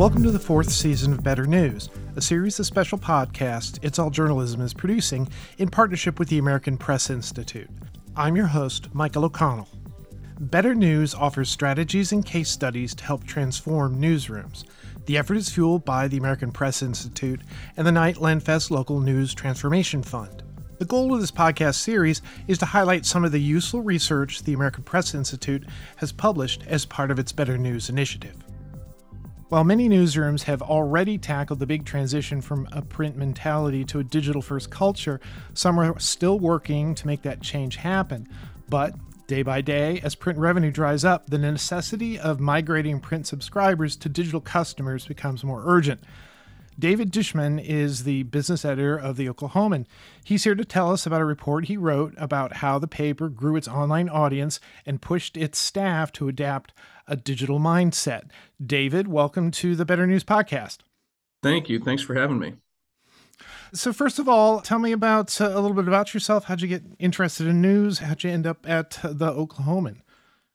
Welcome to the fourth season of Better News, a series of special podcasts It's All Journalism is producing in partnership with the American Press Institute. I'm your host, Michael O'Connell. Better News offers strategies and case studies to help transform newsrooms. The effort is fueled by the American Press Institute and the Knight Lenfest Local News Transformation Fund. The goal of this podcast series is to highlight some of the useful research the American Press Institute has published as part of its Better News initiative. While many newsrooms have already tackled the big transition from a print mentality to a digital first culture, some are still working to make that change happen. But day by day, as print revenue dries up, the necessity of migrating print subscribers to digital customers becomes more urgent. David Dishman is the business editor of The Oklahoman. He's here to tell us about a report he wrote about how the paper grew its online audience and pushed its staff to adapt a digital mindset. David, welcome to the Better News Podcast. Thank you. Thanks for having me. So, first of all, tell me about uh, a little bit about yourself. How'd you get interested in news? How'd you end up at the Oklahoman?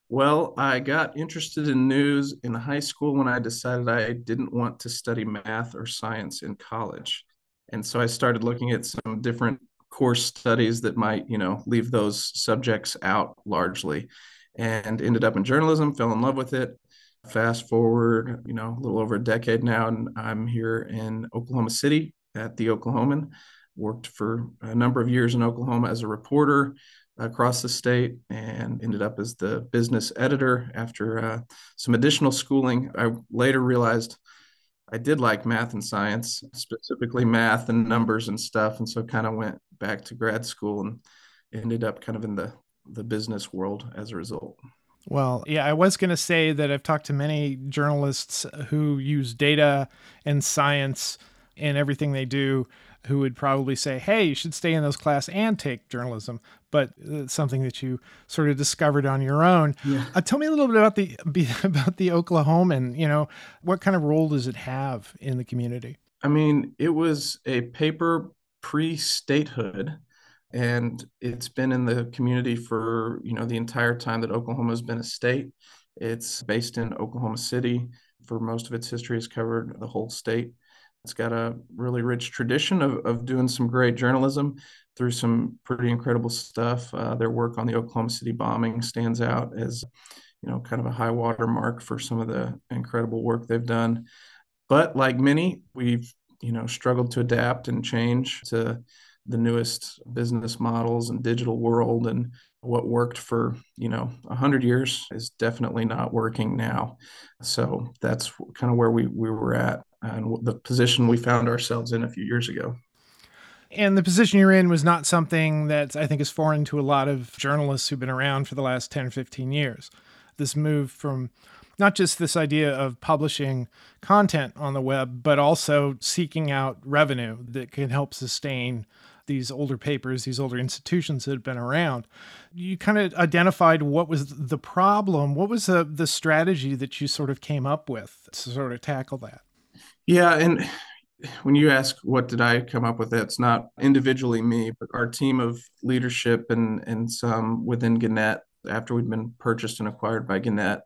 Well, I got interested in news in high school when I decided I didn't want to study math or science in college. And so I started looking at some different course studies that might, you know, leave those subjects out largely and ended up in journalism, fell in love with it. Fast forward, you know, a little over a decade now, and I'm here in Oklahoma City at the Oklahoman. Worked for a number of years in Oklahoma as a reporter, across the state and ended up as the business editor after uh, some additional schooling. I later realized I did like math and science, specifically math and numbers and stuff. And so kind of went back to grad school and ended up kind of in the, the business world as a result. Well, yeah, I was going to say that I've talked to many journalists who use data and science in everything they do who would probably say, "Hey, you should stay in those class and take journalism." But it's something that you sort of discovered on your own. Yeah. Uh, tell me a little bit about the about the Oklahoman. You know, what kind of role does it have in the community? I mean, it was a paper pre-statehood, and it's been in the community for you know the entire time that Oklahoma has been a state. It's based in Oklahoma City. For most of its history, has covered the whole state it's got a really rich tradition of, of doing some great journalism through some pretty incredible stuff. Uh, their work on the Oklahoma City bombing stands out as, you know, kind of a high water mark for some of the incredible work they've done. But like many, we've, you know, struggled to adapt and change to the newest business models and digital world and what worked for you know 100 years is definitely not working now so that's kind of where we, we were at and the position we found ourselves in a few years ago. And the position you're in was not something that I think is foreign to a lot of journalists who've been around for the last 10 or 15 years. This move from not just this idea of publishing content on the web, but also seeking out revenue that can help sustain these older papers, these older institutions that have been around. You kind of identified what was the problem. What was the, the strategy that you sort of came up with to sort of tackle that? Yeah, and when you ask what did I come up with, it's not individually me, but our team of leadership and and some within Gannett after we'd been purchased and acquired by Gannett,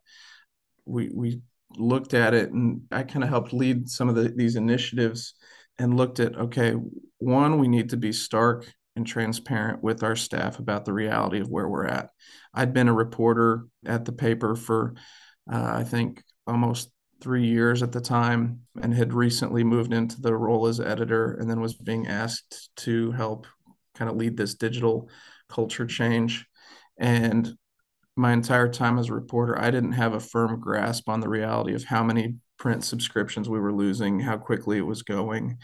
we we looked at it and I kind of helped lead some of the, these initiatives and looked at okay, one we need to be stark and transparent with our staff about the reality of where we're at. I'd been a reporter at the paper for uh, I think almost three years at the time and had recently moved into the role as editor and then was being asked to help kind of lead this digital culture change. And my entire time as a reporter, I didn't have a firm grasp on the reality of how many print subscriptions we were losing, how quickly it was going,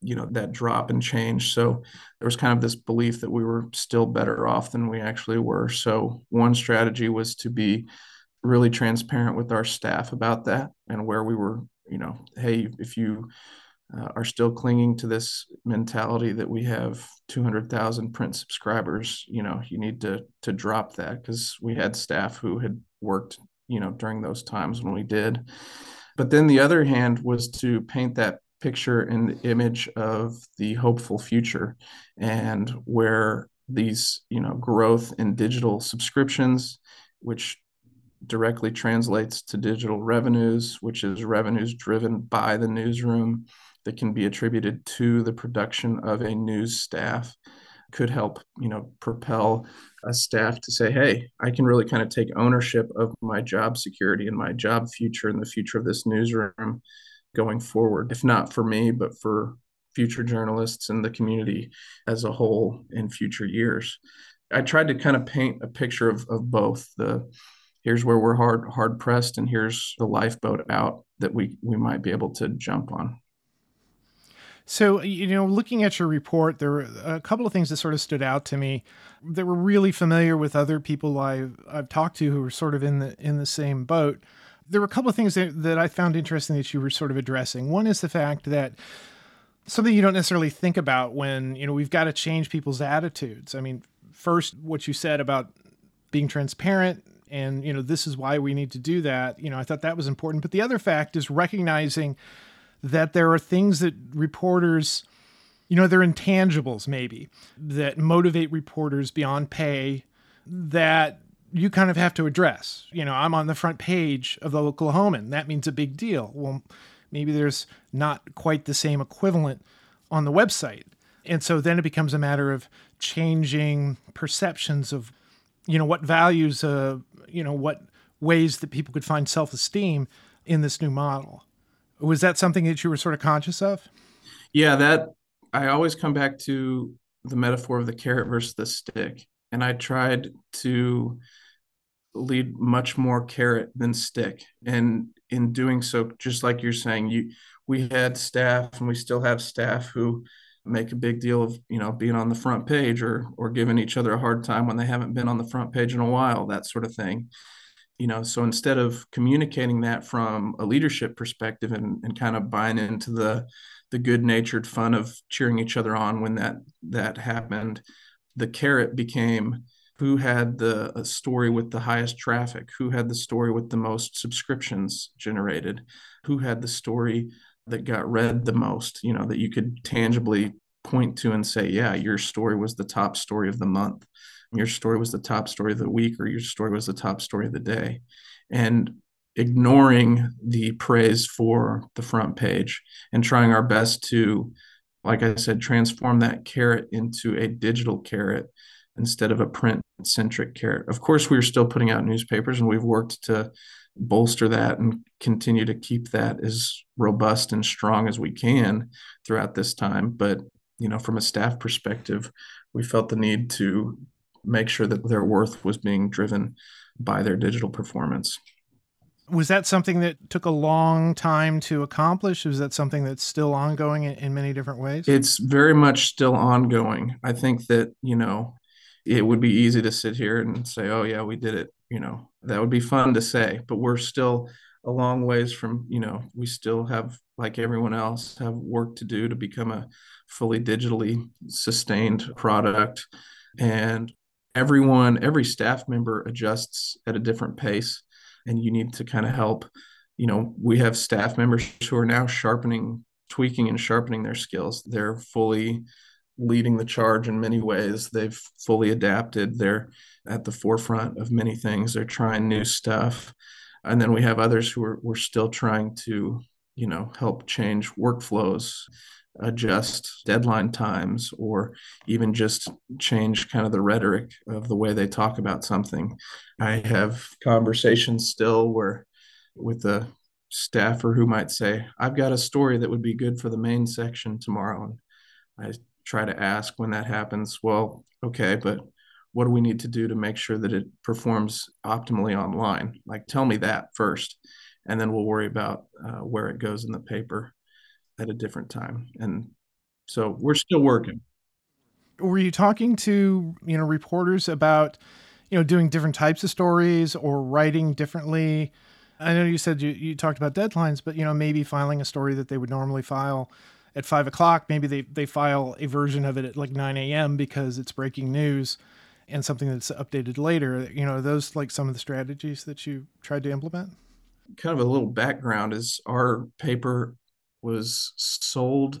you know, that drop and change. So there was kind of this belief that we were still better off than we actually were. So one strategy was to be really transparent with our staff about that and where we were, you know, hey, if you uh, are still clinging to this mentality that we have 200,000 print subscribers, you know, you need to to drop that because we had staff who had worked, you know, during those times when we did. But then the other hand was to paint that picture and image of the hopeful future and where these, you know, growth in digital subscriptions, which directly translates to digital revenues, which is revenues driven by the newsroom that can be attributed to the production of a news staff. Could help you know propel a staff to say hey i can really kind of take ownership of my job security and my job future and the future of this newsroom going forward. If not for me but for future journalists and the community as a whole in future years. I tried to kind of paint a picture of, of both the here's where we're hard hard pressed and here's the lifeboat out that we we might be able to jump on so, you know, looking at your report, there were a couple of things that sort of stood out to me that were really familiar with other people I've, I've talked to who were sort of in the in the same boat. There were a couple of things that, that I found interesting that you were sort of addressing. One is the fact that something you don't necessarily think about when, you know, we've got to change people's attitudes. I mean, first, what you said about being transparent and, you know, this is why we need to do that. You know, I thought that was important. But the other fact is recognizing that there are things that reporters, you know, they're intangibles maybe that motivate reporters beyond pay that you kind of have to address. You know, I'm on the front page of the Oklahoman. That means a big deal. Well, maybe there's not quite the same equivalent on the website. And so then it becomes a matter of changing perceptions of, you know, what values, uh, you know, what ways that people could find self esteem in this new model. Was that something that you were sort of conscious of? Yeah, that I always come back to the metaphor of the carrot versus the stick. And I tried to lead much more carrot than stick. And in doing so, just like you're saying, you we had staff and we still have staff who make a big deal of you know being on the front page or or giving each other a hard time when they haven't been on the front page in a while that sort of thing. You know so instead of communicating that from a leadership perspective and, and kind of buying into the the good natured fun of cheering each other on when that that happened the carrot became who had the story with the highest traffic who had the story with the most subscriptions generated who had the story that got read the most you know that you could tangibly point to and say yeah your story was the top story of the month. Your story was the top story of the week or your story was the top story of the day. And ignoring the praise for the front page and trying our best to like i said transform that carrot into a digital carrot instead of a print centric carrot. Of course we are still putting out newspapers and we've worked to bolster that and continue to keep that as robust and strong as we can throughout this time but you know from a staff perspective we felt the need to make sure that their worth was being driven by their digital performance. Was that something that took a long time to accomplish? Is that something that's still ongoing in many different ways? It's very much still ongoing. I think that, you know, it would be easy to sit here and say, oh, yeah, we did it. You know, that would be fun to say, but we're still a long ways from, you know, we still have, like everyone else, have work to do to become a fully digitally sustained product. And everyone, every staff member adjusts at a different pace, and you need to kind of help. You know, we have staff members who are now sharpening, tweaking, and sharpening their skills. They're fully leading the charge in many ways. They've fully adapted. They're at the forefront of many things. They're trying new stuff. And then we have others who are we're still trying to, you know, help change workflows adjust deadline times or even just change kind of the rhetoric of the way they talk about something. I have conversations still where with a staffer who might say, I've got a story that would be good for the main section tomorrow. And I try to ask when that happens, well, okay, but what do we need to do to make sure that it performs optimally online? Like, tell me that first, and then we'll worry about uh, where it goes in the paper at a different time. And so we're still working. Were you talking to, you know, reporters about, you know, doing different types of stories or writing differently? I know you said you, you talked about deadlines, but, you know, maybe filing a story that they would normally file at five o'clock, maybe they, they file a version of it at like 9 a.m. because it's breaking news and something that's updated later. You know, those like some of the strategies that you tried to implement? Kind of a little background is our paper was sold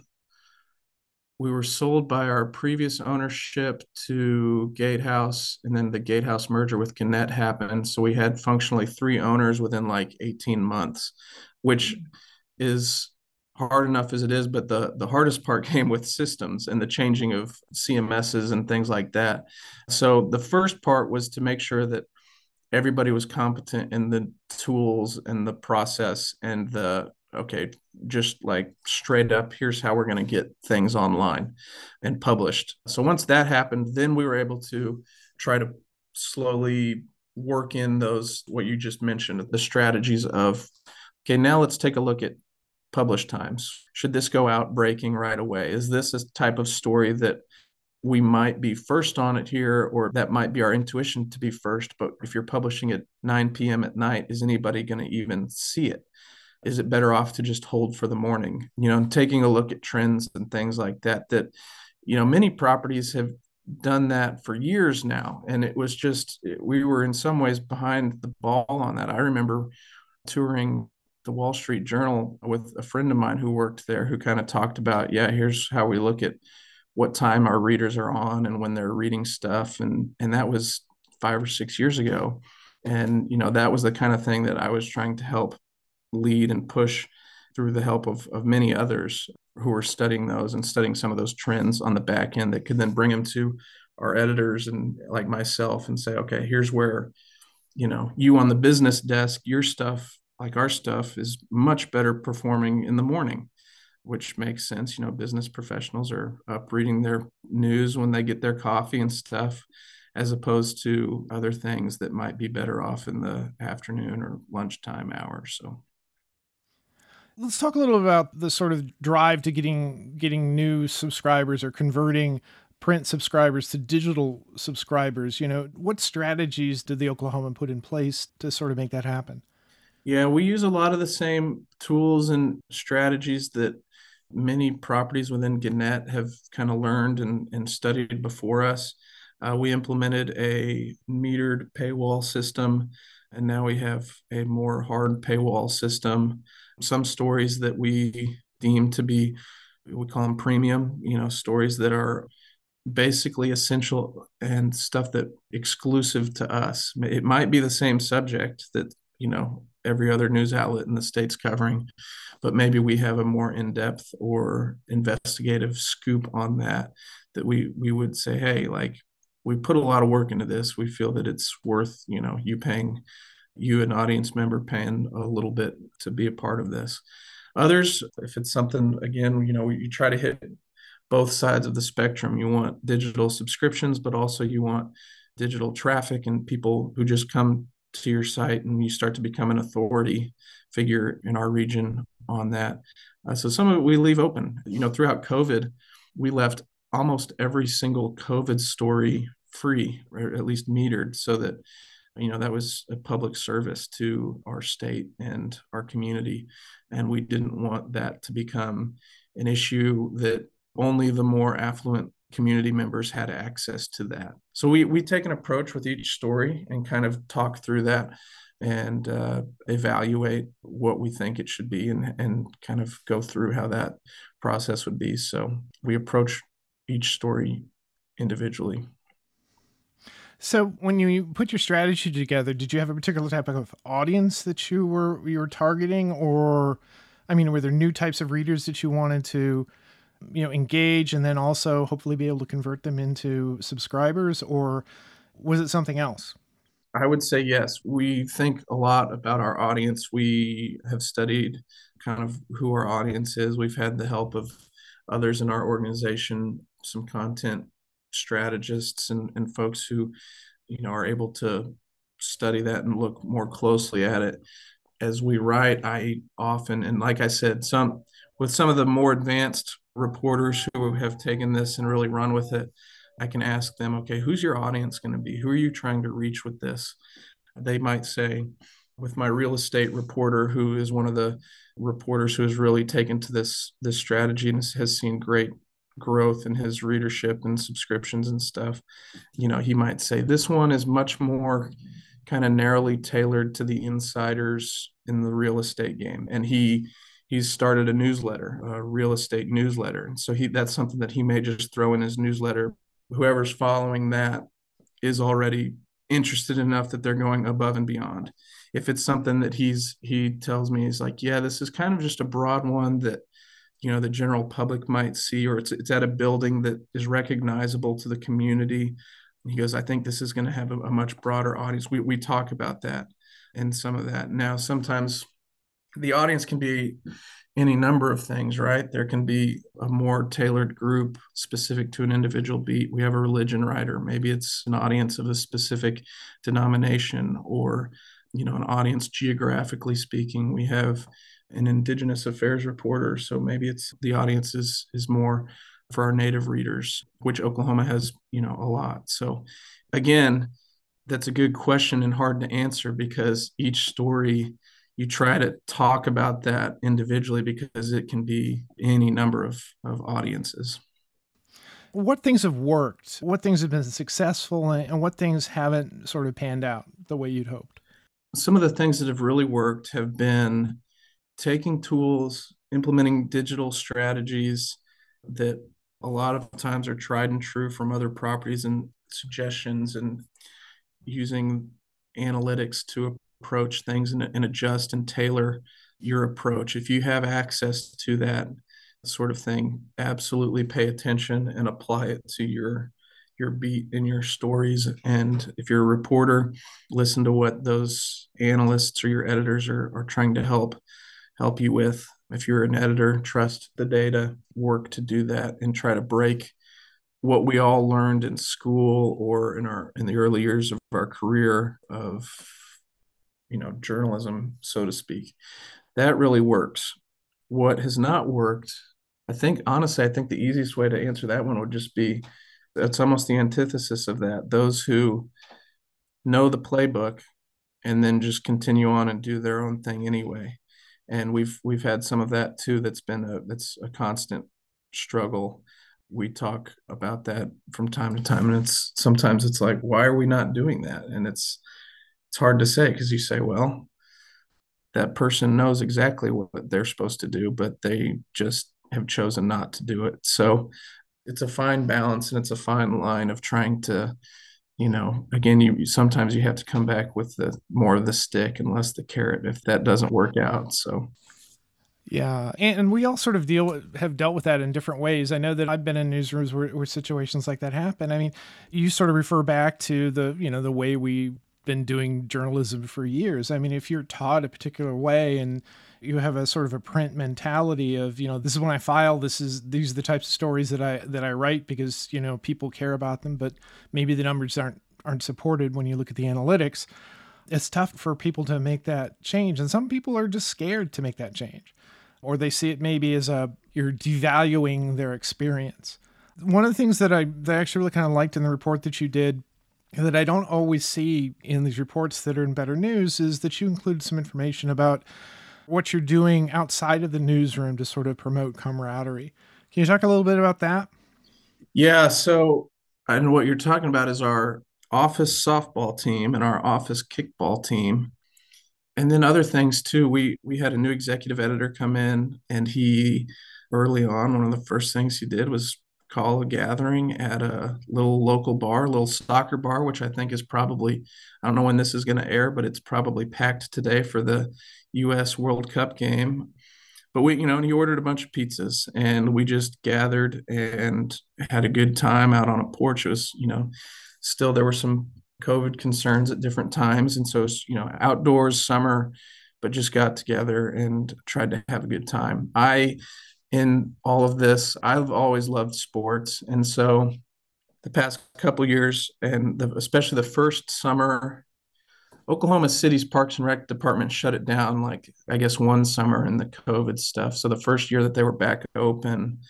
we were sold by our previous ownership to Gatehouse, and then the Gatehouse merger with Gannett happened. So we had functionally three owners within like 18 months, which is hard enough as it is, but the the hardest part came with systems and the changing of CMSs and things like that. So the first part was to make sure that everybody was competent in the tools and the process and the okay, just like straight up, here's how we're going to get things online and published. So once that happened, then we were able to try to slowly work in those, what you just mentioned, the strategies of, okay, now let's take a look at publish times. Should this go out breaking right away? Is this a type of story that we might be first on it here, or that might be our intuition to be first? But if you're publishing at 9 p.m. at night, is anybody going to even see it? is it better off to just hold for the morning you know taking a look at trends and things like that that you know many properties have done that for years now and it was just we were in some ways behind the ball on that i remember touring the wall street journal with a friend of mine who worked there who kind of talked about yeah here's how we look at what time our readers are on and when they're reading stuff and and that was five or six years ago. And you know that was the kind of thing that i was trying to help lead and push through the help of, of many others who were studying those and studying some of those trends on the back end that could then bring them to our editors and like myself and say, okay, here's where, you know, you on the business desk, your stuff, like our stuff, is much better performing in the morning, which makes sense. You know, business professionals are up reading their news when they get their coffee and stuff as opposed to other things that might be better off in the afternoon or lunchtime hours. So Let's talk a little about the sort of drive to getting getting new subscribers or converting print subscribers to digital subscribers. You know, what strategies did the Oklahoman put in place to sort of make that happen? Yeah, we use a lot of the same tools and strategies that many properties within Gannett have kind of learned and, and studied before us. Uh, we implemented a metered paywall system, and now we have a more hard paywall system some stories that we deem to be we call them premium you know stories that are basically essential and stuff that exclusive to us it might be the same subject that you know every other news outlet in the state's covering but maybe we have a more in-depth or investigative scoop on that that we we would say hey like we put a lot of work into this. We feel that it's worth you know you paying you an audience member paying a little bit to be a part of this. Others if it's something again you know you try to hit both sides of the spectrum. You want digital subscriptions but also you want digital traffic and people who just come to your site and you start to become an authority figure in our region on that. Uh, so some of it we leave open. You know throughout covid we left almost every single covid story free or at least metered so that you know that was a public service to our state and our community. And we didn't want that to become an issue that only the more affluent community members had access to that. So we we take an approach with each story and kind of talk through that and uh, evaluate what we think it should be and and kind of go through how that process would be. So we approach each story individually. So when you put your strategy together, did you have a particular type of audience that you were you were targeting, or I mean, were there new types of readers that you wanted to, you know, engage and then also hopefully be able to convert them into subscribers, or was it something else? I would say yes. We think a lot about our audience. We have studied kind of who our audience is. We've had the help of others in our organization, some content strategists and, and folks who you know are able to study that and look more closely at it as we write i often and like i said some with some of the more advanced reporters who have taken this and really run with it i can ask them okay who's your audience going to be? Who are you trying to reach with this? They might say with my real estate reporter who is one of the reporters who has really taken to this this strategy and has seen great growth in his readership and subscriptions and stuff, you know, he might say this one is much more kind of narrowly tailored to the insiders in the real estate game. And he he's started a newsletter, a real estate newsletter. And so he that's something that he may just throw in his newsletter. Whoever's following that is already interested enough that they're going above and beyond. If it's something that he's he tells me he's like, yeah, this is kind of just a broad one that you know the general public might see, or it's it's at a building that is recognizable to the community. he goes, I think this is going to have a, a much broader audience. We we talk about that and some of that. Now, sometimes the audience can be any number of things, right? There can be a more tailored group specific to an individual beat. We have a religion writer. Maybe it's an audience of a specific denomination or, you know, an audience geographically speaking. We have an indigenous affairs reporter. So maybe it's the audience is is more for our native readers, which Oklahoma has, you know, a lot. So again, that's a good question and hard to answer because each story you try to talk about that individually because it can be any number of, of audiences. What things have worked? What things have been successful and what things haven't sort of panned out the way you'd hoped? Some of the things that have really worked have been taking tools, implementing digital strategies that a lot of times are tried and true from other properties and suggestions and using analytics to approach things and, and adjust and tailor your approach. If you have access to that sort of thing, absolutely pay attention and apply it to your your beat and your stories. And if you're a reporter, listen to what those analysts or your editors are, are trying to help help you with. If you're an editor, trust the data, work to do that and try to break what we all learned in school or in our in the early years of our career of you know journalism so to speak that really works. What has not worked i think honestly i think the easiest way to answer that one would just be that's almost the antithesis of that those who know the playbook and then just continue on and do their own thing anyway. And we've we've had some of that too that's been a that's a constant struggle. We talk about that from time to time and it's sometimes it's like why are we not doing that? And it's it's hard to say because you say, well, that person knows exactly what they're supposed to do, but they just have chosen not to do it. So it's a fine balance and it's a fine line of trying to, you know, again, you sometimes you have to come back with the more of the stick and less the carrot if that doesn't work out. So yeah, and we all sort of deal with, have dealt with that in different ways. I know that I've been in newsrooms where, where situations like that happen. I mean, you sort of refer back to the you know the way we been doing journalism for years. I mean, if you're taught a particular way and you have a sort of a print mentality of, you know, this is when I file, this is these are the types of stories that I that I write because, you know, people care about them, but maybe the numbers aren't aren't supported when you look at the analytics. It's tough for people to make that change and some people are just scared to make that change. Or they see it maybe as a you're devaluing their experience. One of the things that I that I actually really kind of liked in the report that you did that I don't always see in these reports that are in Better News is that you include some information about what you're doing outside of the newsroom to sort of promote camaraderie. Can you talk a little bit about that? Yeah. So, and what you're talking about is our office softball team and our office kickball team. And then other things too. We we had a new executive editor come in and he early on, one of the first things he did was call a gathering at a little local bar, a little soccer bar, which I think is probably, I don't know when this is going to air, but it's probably packed today for the US World Cup game. But we, you know, and he ordered a bunch of pizzas and we just gathered and had a good time out on a porch. It was, you know, still there were some COVID concerns at different times. And so, you know, outdoors, summer, but just got together and tried to have a good time. I, in all of this. I've always loved sports, and so the past couple years, and the, especially the first summer, Oklahoma City's Parks and Rec department shut it down. Like I guess one summer in the COVID stuff. So the first year that they were back open,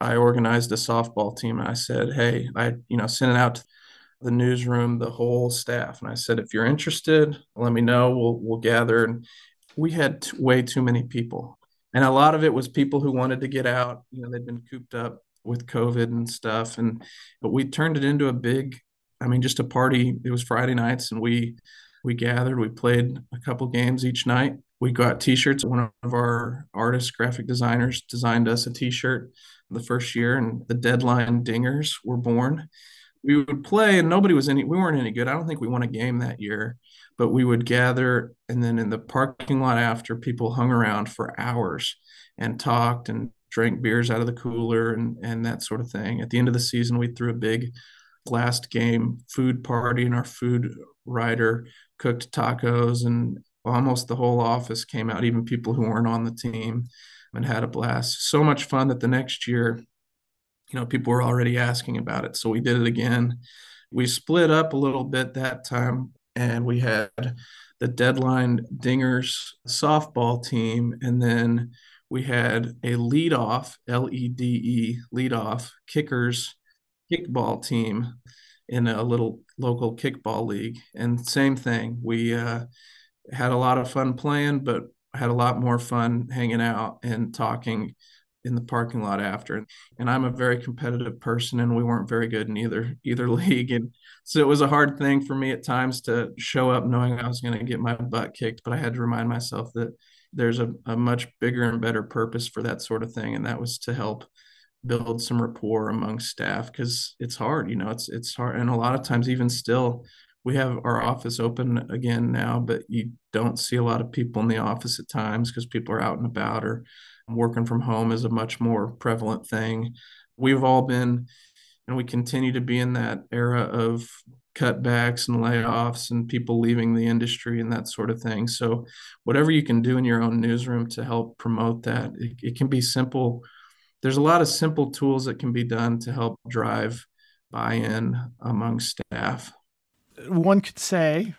I organized a softball team, and I said, "Hey, I you know sent it out." to the newsroom, the whole staff, and I said, "If you're interested, let me know. We'll we'll gather." And we had t- way too many people and a lot of it was people who wanted to get out. You know, they'd been cooped up with COVID and stuff, and but we turned it into a big. I mean, just a party. It was Friday nights, and we we gathered. We played a couple games each night. we got t-shirts one of our artists, graphic designers designed us a t-shirt the first year and the deadline dingers were born we would play and nobody was any we weren't any good i don't think we won a game that year but we would gather and then in the parking lot after people hung around for hours and talked and drank beers out of the cooler and and that sort of thing at the end of the season we threw a big last game food party and our food writer cooked tacos and almost the whole office came out, even people who weren't on the team, and had a blast. So much fun that the next year, you know, people were already asking about it. So we did it again. We split up a little bit that time, and we had the deadline dingers softball team, and then we had a lede off L E D E lede off kickers kickball team in a little local kickball league. And same thing, we uh, had a lot of fun playing, but had a lot more fun hanging out and talking in the parking lot after. And I'm a very competitive person and we weren't very good in either either league. And so it was a hard thing for me at times to show up knowing I was going to get my butt kicked, but I had to remind myself that there's a, a much bigger and better purpose for that sort of thing. And that was to help build some rapport among staff because it's hard, you know, it's it's hard. And a lot of times even still we have our office open again now, but you don't see a lot of people in the office at times because people are out and about or working from home is a much more prevalent thing. We've all been, and we continue to be in that era of cutbacks and layoffs and people leaving the industry and that sort of thing. So, whatever you can do in your own newsroom to help promote that, it, it can be simple. There's a lot of simple tools that can be done to help drive buy in among staff one could say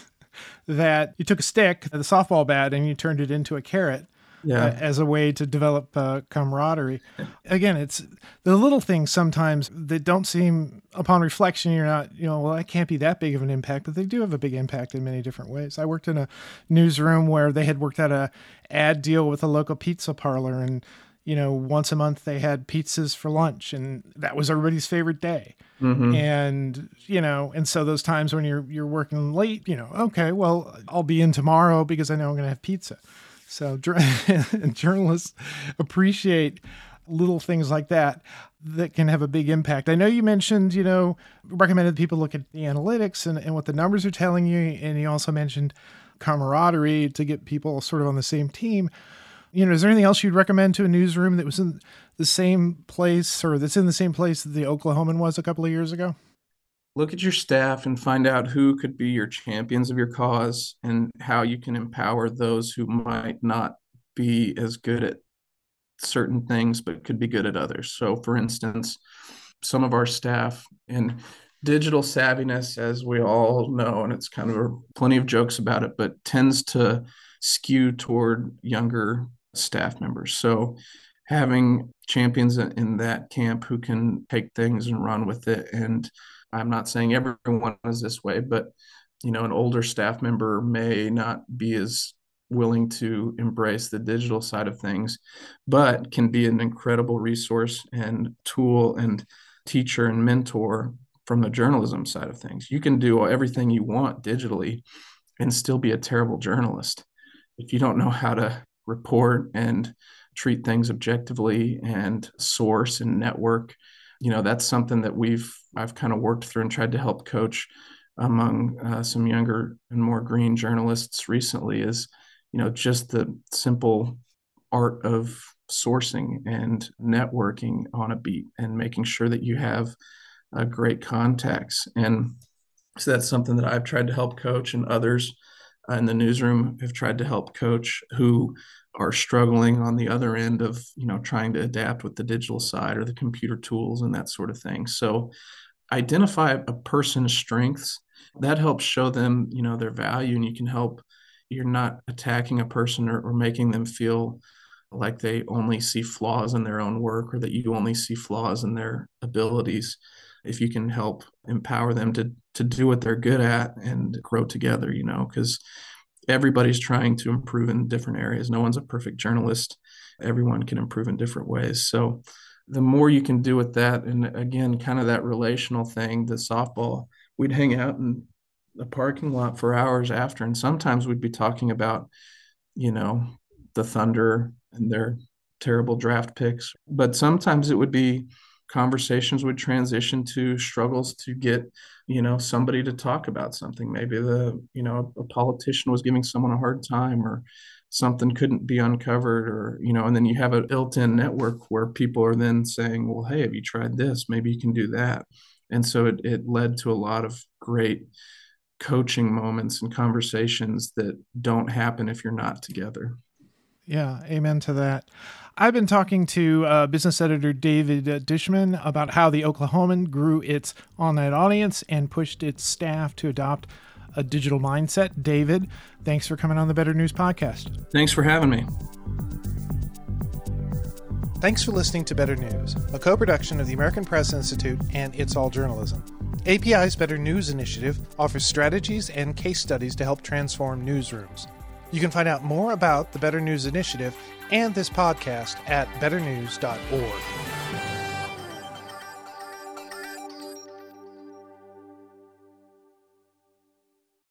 that you took a stick, the softball bat, and you turned it into a carrot. Yeah. Uh, as a way to develop uh, camaraderie. Again, it's the little things sometimes that don't seem, upon reflection, you're not, you know, well, that can't be that big of an impact, but they do have a big impact in many different ways. I worked in a newsroom where they had worked out a ad deal with a local pizza parlor, and you know, once a month they had pizzas for lunch, and that was everybody's favorite day. Mm-hmm. And you know, and so those times when you're you're working late, you know, okay, well, I'll be in tomorrow because I know I'm going to have pizza. So journalists appreciate little things like that that can have a big impact. I know you mentioned, you know, recommended people look at the analytics and, and what the numbers are telling you, and you also mentioned camaraderie to get people sort of on the same team you know, is there anything else you'd recommend to a newsroom that was in the same place or that's in the same place that the Oklahoman was a couple of years ago? Look at your staff and find out who could be your champions of your cause and how you can empower those who might not be as good at certain things but could be good at others. So, for instance, some of our staff and digital savviness, as we all know, and it's kind of plenty of jokes about it, but tends to skew toward younger staff members. So having champions in that camp who can take things and run with it. And I'm not saying everyone is this way, but you know, an older staff member may not be as willing to embrace the digital side of things, but can be an incredible resource and tool and teacher and mentor from the journalism side of things. You can do everything you want digitally and still be a terrible journalist if you don't know how to report and treat things objectively and source and network you know that's something that we've i've kind of worked through and tried to help coach among uh, some younger and more green journalists recently is you know just the simple art of sourcing and networking on a beat and making sure that you have uh, great contacts. And so that's something that i've tried to help coach and others uh, in the newsroom have tried to help coach who are struggling on the other end of you know trying to adapt with the digital side or the computer tools and that sort of thing. So identify a person's strengths. That helps show them you know their value and you can help. You're not attacking a person or, or making them feel like they only see flaws in their own work or that you only see flaws in their abilities. If you can help empower them to to do what they're good at and grow together you know because everybody's trying to improve in different areas. No one's a perfect journalist. Everyone can improve in different ways. So the more you can do with that and again kind of that relational thing the softball we'd hang out in the parking lot for hours after and sometimes we'd be talking about you know, the Thunder and their terrible draft picks. But sometimes it would be conversations would transition to struggles to get you know somebody to talk about something. Maybe the you know a politician was giving someone a hard time or something couldn't be uncovered or you know and then you have a built-in network where people are then saying well hey have you tried this? Maybe you can do that. And so it, it led to a lot of great coaching moments and conversations that don't happen if you're not together yeah amen to that I've been talking to uh, business editor David uh, Dishman about how the Oklahoman grew its online audience and pushed its staff to adopt a digital mindset. David, thanks for coming on the Better News Podcast. Thanks for having me. Thanks for listening to Better News, a co production of the American Press Institute and It's All Journalism. API's Better News initiative offers strategies and case studies to help transform newsrooms. You can find out more about the Better News Initiative and this podcast at betternews.org.